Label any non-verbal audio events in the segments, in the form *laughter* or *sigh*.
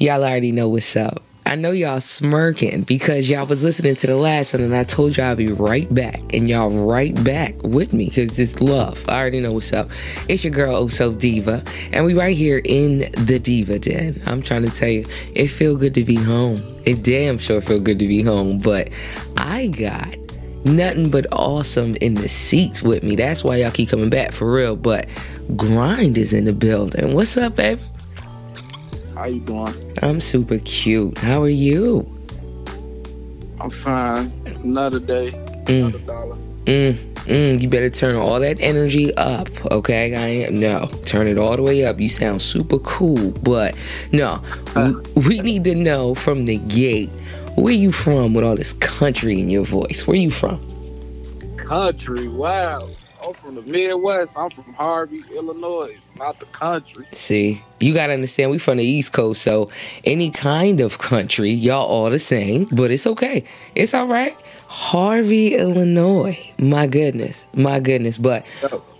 Y'all already know what's up. I know y'all smirking because y'all was listening to the last one and I told y'all I'll be right back. And y'all right back with me because it's love. I already know what's up. It's your girl, oh Oso Diva. And we right here in the Diva Den. I'm trying to tell you, it feel good to be home. It damn sure feel good to be home. But I got nothing but awesome in the seats with me. That's why y'all keep coming back for real. But Grind is in the building. What's up, baby? How you doing? I'm super cute. How are you? I'm fine. Another day, Mm. another dollar. Mm, mm, you better turn all that energy up, okay? I no, turn it all the way up. You sound super cool, but no, we, we need to know from the gate where you from with all this country in your voice. Where you from? Country, wow. I'm from the Midwest. I'm from Harvey, Illinois, not the country. See, you gotta understand we from the East Coast, so any kind of country, y'all all the same, but it's okay. It's all right. Harvey, Illinois. My goodness, my goodness. But.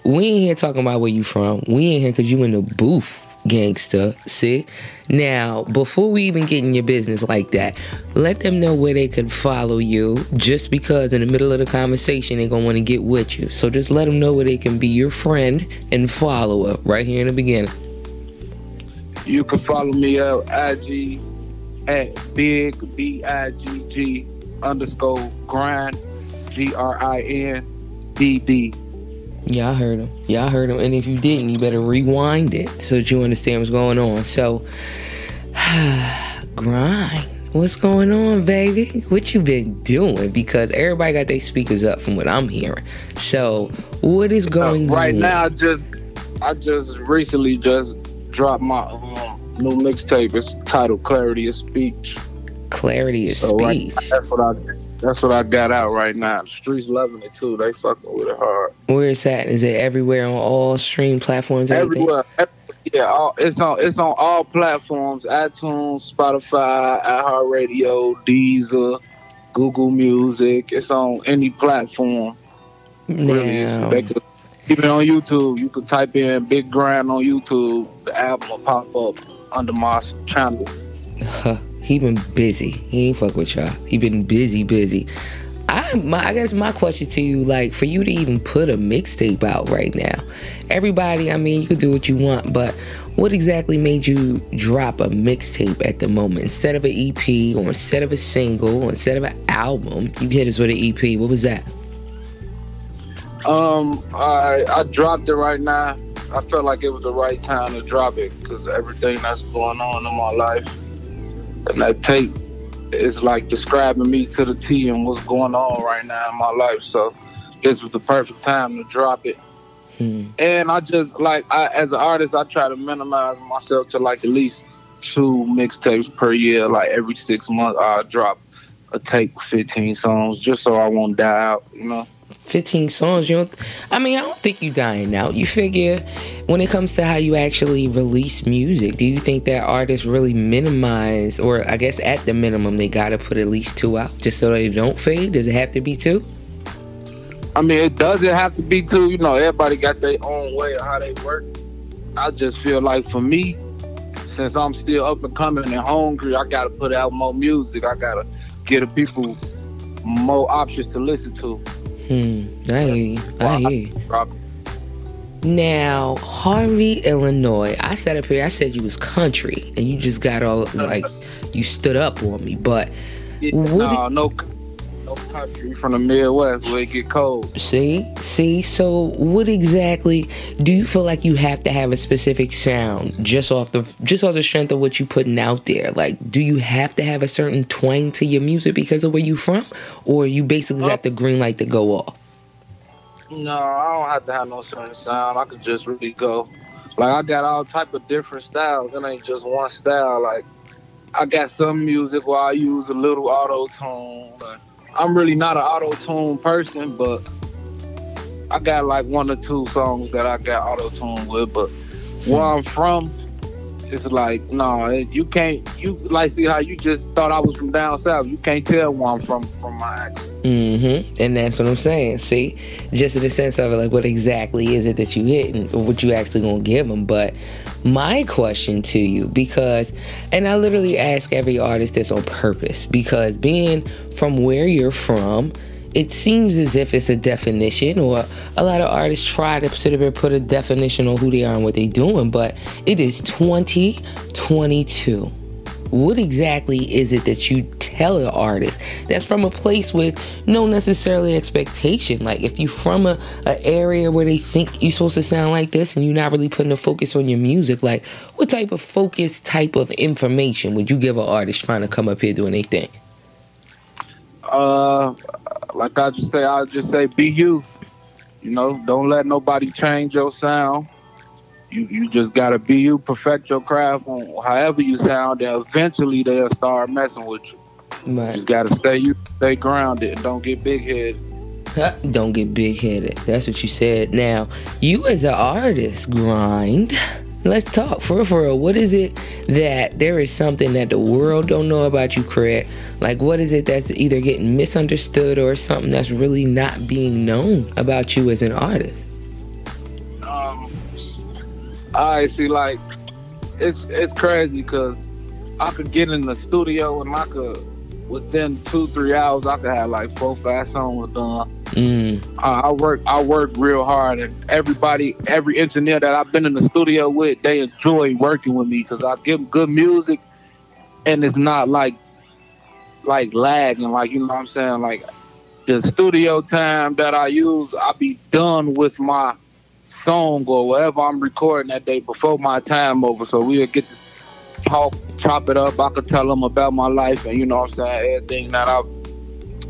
We ain't here talking about where you from. We ain't here because you in the booth, gangster. See? Now, before we even get in your business like that, let them know where they could follow you. Just because in the middle of the conversation they're gonna want to get with you. So just let them know where they can be your friend and follower right here in the beginning. You can follow me at IG at big B I G G underscore grind G R I N D D. Yeah, I heard him. Yeah, I heard him. And if you didn't, you better rewind it so that you understand what's going on. So, *sighs* grind. What's going on, baby? What you been doing? Because everybody got their speakers up from what I'm hearing. So, what is Uh, going right on? now, I just I just recently just dropped my um, new mixtape. It's titled Clarity of Speech. clarity of So right speech. now, that's what I that's what I got out right now. The streets loving it too. They fucking with it hard. Where is that? Is it everywhere on all stream platforms? Everything? Everywhere. Every- yeah, all, it's on it's on all platforms: iTunes, Spotify, iHeartRadio, Deezer, Google Music. It's on any platform. Really, they could, even on YouTube, you could type in "Bigg Grindd" on YouTube. The album will pop up under my channel. He been busy. He ain't fuck with y'all. He been busy, busy. I my I guess my question to you, like, for you to even put a mixtape out right now, everybody, I mean, you could do what you want, but what exactly made you drop a mixtape at the moment instead of an EP or instead of a single or instead of an album? You hit us with an EP. What was that? Um, I I dropped it right now. I felt like it was the right time to drop it because everything that's going on in my life and that tape is like describing me to the T and what's going on right now in my life. So this was the perfect time to drop it. Hmm. And I just like I, as an artist, I try to minimize myself to like at least two mixtapes per year. Like every six months, I drop a tape 15 songs just so I won't die out. You know. 15 songs you don't i mean i don't think you're dying out you figure when it comes to how you actually release music do you think that artists really minimize or i guess at the minimum they gotta put at least two out just so they don't fade does it have to be two I mean, it doesn't have to be two. You know, everybody got their own way of how they work. I just feel like for me, since I'm still up and coming and hungry, I gotta put out more music. I gotta give the people more options to listen to. Hmm i hear you. I hear you. now harvey illinois i sat up here i said you was country and you just got all like you stood up on me but What no, no, no country from the Midwest where it get cold. See, see. So, what exactly do you feel like you have to have a specific sound just off the just off the strength of what you putting out there? Like, do you have to have a certain twang to your music because of where you from, or you basically oh. got the green light to go off? No, I don't have to have no certain sound. I could just really go. Like I got all type of different styles. It ain't just one style. Like I got some music where I use a little auto tune. I'm really not an auto tune person, but I got like one or two songs that I got auto tune with. But hmm. where I'm from, it's like no, it- you can't. You like see how you just thought I was from down south. You can't tell where I'm from from my accent. Mm-hmm. And that's what I'm saying. See, just in the sense of it, like, what exactly is it that you hit and what you actually gonna give them? But my question to you, because, and I literally ask every artist this on purpose, because being from where you're from, it seems as if it's a definition, or a lot of artists try to sort of put a definition on who they are and what they're doing, but it is 2022 what exactly is it that you tell an artist that's from a place with no necessarily expectation. Like if you from a, a area where they think you're supposed to sound like this and you're not really putting a focus on your music like what type of focus type of information would you give an artist trying to come up here doing anything uh like i just say i'll just say be you. You know don't let nobody change your sound. You you just gotta be you, perfect your craft on however you sound, and eventually they'll start messing with you. Right. You just gotta stay you stay grounded and don't get big headed. Don't get big headed. That's what you said. Now, you as an artist, grind. Let's talk for real, for real. What is it that there is something that the world don't know about you, Craig? Like, what is it that's either getting misunderstood or something that's really not being known about you as an artist? Um, I see. Like, it's it's crazy because I could get in the studio and I could within two three hours I could have like four five songs done. Mm. I, I work I work real hard and everybody every engineer that I've been in the studio with they enjoy working with me because I give them good music and it's not like like lagging like you know what I'm saying like the studio time that I use I be done with my song or whatever I'm recording that day before my time over. So we'll get to talk, chop it up. I could tell them about my life and, you know what I'm saying, everything that I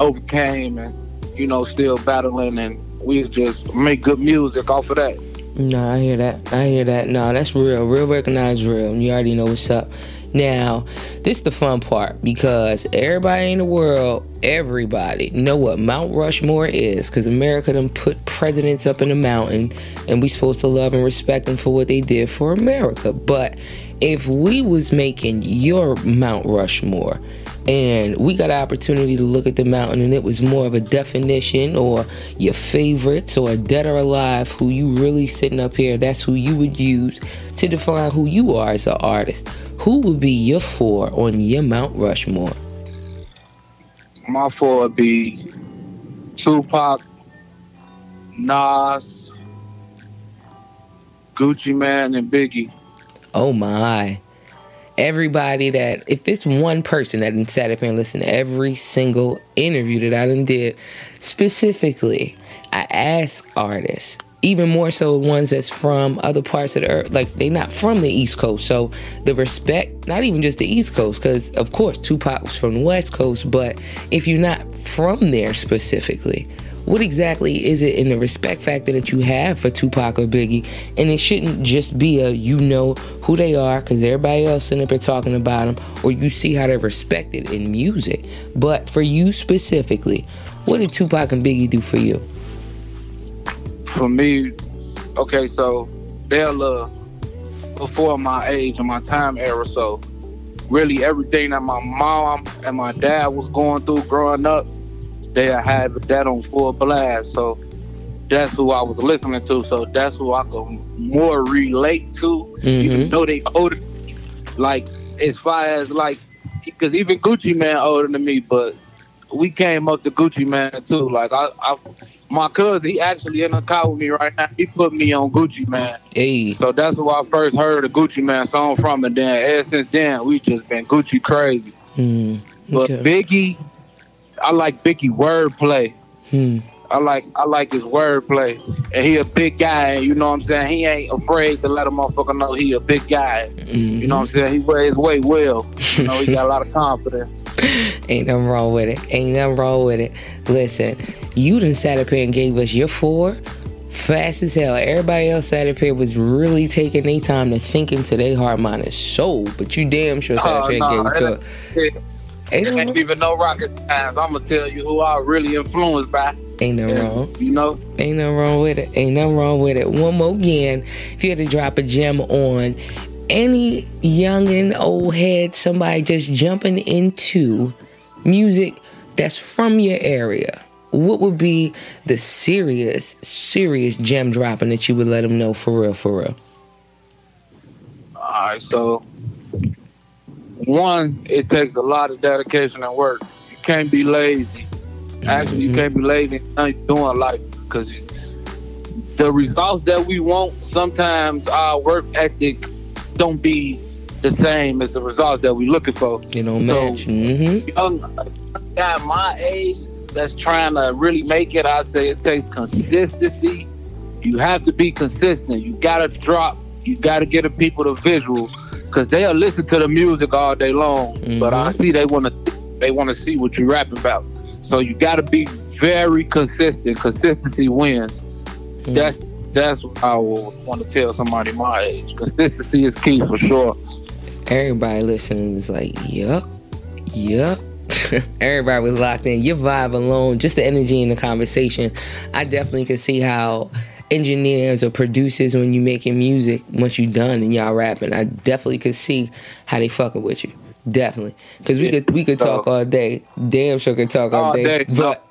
overcame and, you know, still battling. And we just make good music off of that. No, I hear that. I hear that. No, that's real. Real recognized real. You already know what's up. Now, this is the fun part because everybody in the world, everybody know what Mount Rushmore is because America done put presidents up in the mountain and we supposed to love and respect them for what they did for America. But if we was making your Mount Rushmore and we got an opportunity to look at the mountain and it was more of a definition or your favorites or dead or alive who you really sitting up here that's who you would use to define who you are as an artist who would be your four on your mount rushmore? My four would be tupac nas gucci mane and biggie oh my everybody that if it's one person that didn't sat up and listened to every single interview that I done did, specifically, I ask artists, even more so ones that's from other parts of the earth, like they not from the East Coast. So the respect, not even just the East Coast, because of course Tupac was from the West Coast, but if you're not from there specifically, what exactly is it in the respect factor that you have for Tupac or Biggie? And it shouldn't just be a you know who they are because everybody else in there talking about them, or you see how they're respected in music. But for you specifically, what did Tupac and Biggie do for you? For me, okay, so they're uh, before my age and my time era, so really everything that my mom and my dad was going through growing up they had that on full blast. So that's who I was listening to. So that's who I could more relate to, mm-hmm. even though they older. Like as far as like, because even Gucci Mane older than me, but we came up to Gucci Mane too. Like I, I my cousin, he actually in the car with me right now. He put me on Gucci Mane. Hey. So that's who I first heard the Gucci Mane song from, and then ever since then we just been Gucci crazy. Mm, okay. But Biggie, I like Biggie wordplay. Hmm. I like I like his wordplay, and he a big guy. You know what I'm saying? He ain't afraid to let a motherfucker know he a big guy. Mm-hmm. You know what I'm saying? He wear his weight well. You know he got a lot of confidence. *laughs* ain't nothing wrong with it. Ain't nothing wrong with it. Listen, you done sat up here and gave us your four fast as hell. Everybody else sat up here was really taking their time to think into their heart, mind, and soul. But you damn sure sat up here and gave it to it. Ain't, ain't even no rocket science. I'm gonna tell you who I really influenced by. Ain't no wrong. You know? Ain't no wrong with it. Ain't no wrong with it. One more again, if you had to drop a gem on any young and old head, somebody just jumping into music that's from your area, what would be the serious, serious gem dropping that you would let them know for real, for real? All right, so one, it takes a lot of dedication and work. You can't be lazy. Actually, you Mhm. can't be lazy you're doing life because the results that we want, sometimes our work ethic don't be the same as the results that we're looking for. You don't So- match. Mm-hmm. young guy my age that's trying to really make it, I say it takes consistency. You have to be consistent. You gotta drop. You gotta get the people the visual, cause they'll listen to the music all day long. But I Mhm. see they wanna they wanna see what you're rapping about. So you gotta be very consistent. Consistency wins. Mm. That's that's what I would want to tell somebody my age. Consistency is key for sure. Everybody listening was like, yup, yup. *laughs* Everybody was locked in. Your vibe alone, just the energy in the conversation. I definitely could see how engineers or producers, when you making music, once you done and y'all rapping, I definitely could see how they fucking with you. Definitely, because we could we could talk all day. Damn sure could talk all, All day. day. But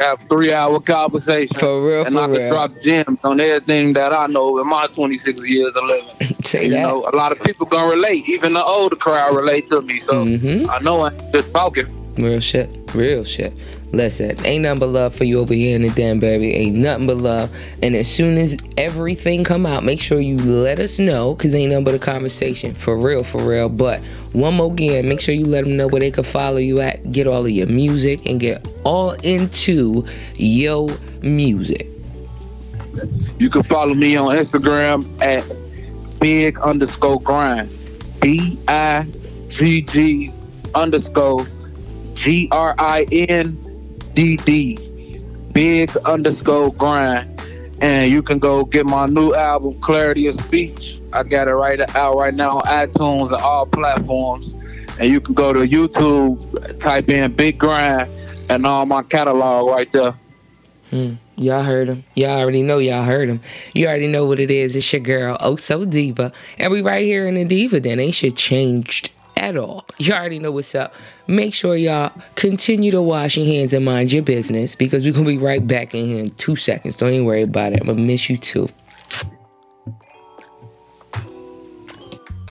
Have three hour conversation. for real, and I for can real, drop gems on everything that I know in my 26 years of living. *laughs* say you that. know, a lot of people gonna relate. Even the older crowd relate to me. So hmm I know I'm just talking. Real shit. Real shit. Listen, ain't nothing but love for you over here in the den, baby. Ain't nothing but love. And as soon as everything come out, make sure you let us know, cause ain't nothing but a conversation. For real, for real. But one more again, make sure you let them know where they can follow you at, get all of your music, and get all into yo music. You can follow me on Instagram at big underscore grind. B I G G underscore G R I N D D. Big underscore grind. And you can go get my new album, Clarity of Speech. I got it right out right now on iTunes and all platforms. And you can go to YouTube, type in Bigg Grindd, and all my catalog right there. Hmm. Y'all heard him. Y'all already know y'all heard him. You already know what it is. It's your girl, Oh So Diva. And we right here in the Diva Den. Ain't shit changed at all. You already know what's up. Make sure y'all continue to wash your hands and mind your business because we're going to be right back in here in two seconds. Don't even worry about it. I'm going to miss you too.